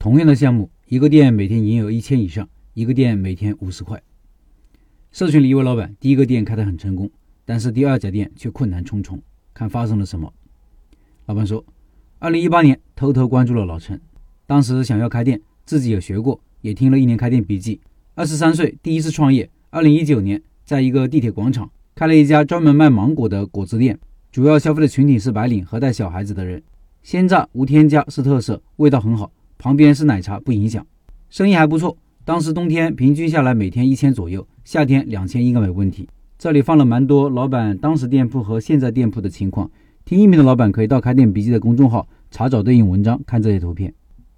同样的项目，一个店每天营业额一千以上，一个店每天五十块。社群里一位老板，第一个店开得很成功，但是第二家店却困难重重。看发生了什么？老板说，二零一八年偷偷关注了老陈，当时想要开店，自己有学过，也听了一年开店笔记。二十三岁第一次创业，二零一九年在一个地铁广场开了一家专门卖芒果的果汁店，主要消费的群体是白领和带小孩子的人。鲜榨无添加是特色，味道很好。旁边是奶茶，不影响，生意还不错。当时冬天平均下来每天一千左右，夏天两千应该没问题。这里放了蛮多老板当时店铺和现在店铺的情况。听音频的老板可以到开店笔记的公众号查找对应文章，看这些图片。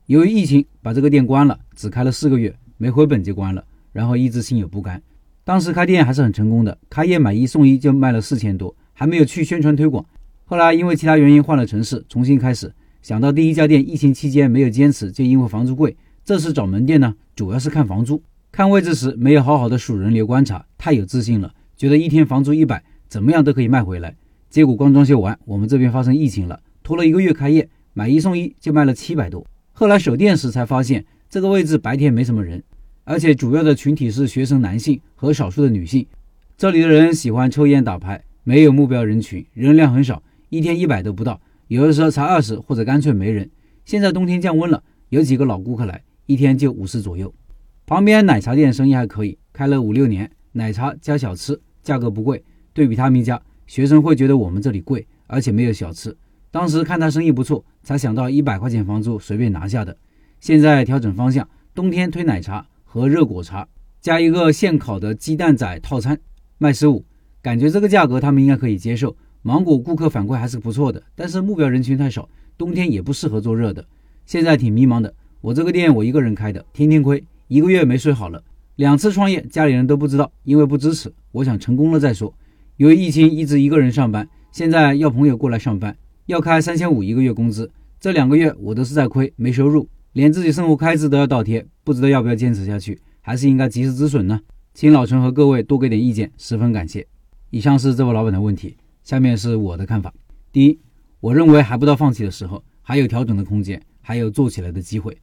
由于疫情把这个店关了，只开了四个月，没回本就关了，然后一直心有不甘。当时开店还是很成功的，开业买一送一就卖了四千多，还没有去宣传推广。后来因为其他原因换了城市，重新开始。想到第一家店疫情期间没有坚持，就因为房租贵。这次找门店呢，主要是看房租。看位置时没有好好的数人流观察，太有自信了，觉得一天房租一百，怎么样都可以卖回来。结果刚装修完，我们这边发生疫情了，拖了一个月开业，买一送一就卖了七百多。后来守店时才发现，这个位置白天没什么人，而且主要的群体是学生男性和少数的女性。这里的人喜欢抽烟打牌，没有目标人群，人量很少，一天一百都不到。有的时候才二十，或者干脆没人。现在冬天降温了，有几个老顾客来，一天就五十左右。旁边奶茶店生意还可以，开了五六年，奶茶加小吃，价格不贵。对比他们家，学生会觉得我们这里贵，而且没有小吃。当时看他生意不错，才想到一百块钱房租随便拿下的。现在调整方向，冬天推奶茶和热果茶，加一个现烤的鸡蛋仔套餐，卖十五，感觉这个价格他们应该可以接受。芒果顾客反馈还是不错的，但是目标人群太少，冬天也不适合做热的。现在挺迷茫的。我这个店我一个人开的，天天亏，一个月没睡好了。两次创业，家里人都不知道，因为不支持。我想成功了再说。由于疫情，一直一个人上班，现在要朋友过来上班，要开三千五一个月工资。这两个月我都是在亏，没收入，连自己生活开支都要倒贴，不知道要不要坚持下去，还是应该及时止损呢？请老陈和各位多给点意见，十分感谢。以上是这位老板的问题。下面是我的看法。第一，我认为还不到放弃的时候，还有调整的空间，还有做起来的机会。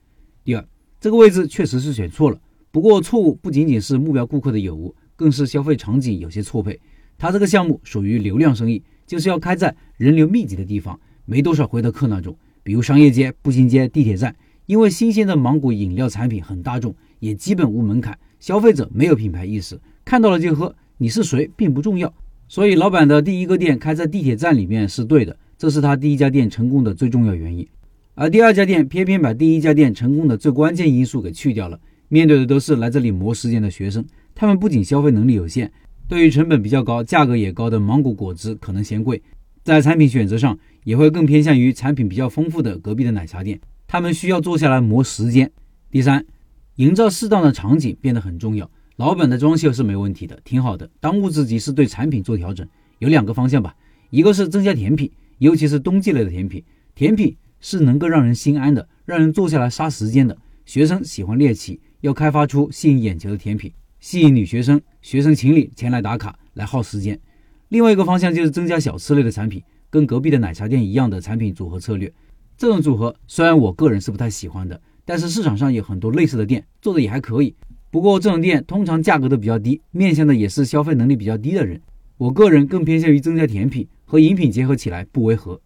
第二，这个位置确实是选错了，不过错误不仅仅是目标顾客的有无，更是消费场景有些错配。他这个项目属于流量生意，就是要开在人流密集的地方，没多少回头客那种，比如商业街、步行街、地铁站。因为新鲜的芒果饮料产品很大众，也基本无门槛，消费者没有品牌意识，看到了就喝，你是谁并不重要。所以，老板的第一个店开在地铁站里面是对的，这是他第一家店成功的最重要原因。而第二家店偏偏把第一家店成功的最关键因素给去掉了，面对的都是来这里磨时间的学生，他们不仅消费能力有限，对于成本比较高、价格也高的芒果果汁可能嫌贵，在产品选择上也会更偏向于产品比较丰富的隔壁的奶茶店，他们需要坐下来磨时间。第三，营造适当的场景变得很重要。老板的装修是没问题的，挺好的。当务之急是对产品做调整，有两个方向吧，一个是增加甜品，尤其是冬季类的甜品。甜品是能够让人心安的，让人坐下来杀时间的。学生喜欢猎奇，要开发出吸引眼球的甜品，吸引女学生、学生情侣前来打卡来耗时间。另外一个方向就是增加小吃类的产品，跟隔壁的奶茶店一样的产品组合策略。这种组合虽然我个人是不太喜欢的，但是市场上有很多类似的店做的也还可以。不过这种店通常价格都比较低，面向的也是消费能力比较低的人。我个人更偏向于增加甜品和饮品结合起来不违和。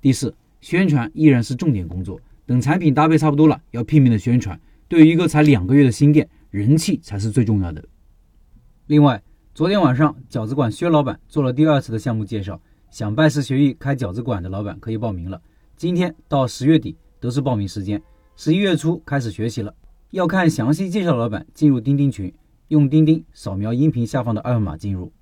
第四，宣传依然是重点工作。等产品搭配差不多了，要拼命的宣传。对于一个才两个月的新店，人气才是最重要的。另外，昨天晚上饺子馆薛老板做了第二次的项目介绍，想拜师学艺开饺子馆的老板可以报名了。今天到十月底都是报名时间，十一月初开始学习了。要看详细介绍老板进入钉钉群，用钉钉扫描音频下方的二维码进入。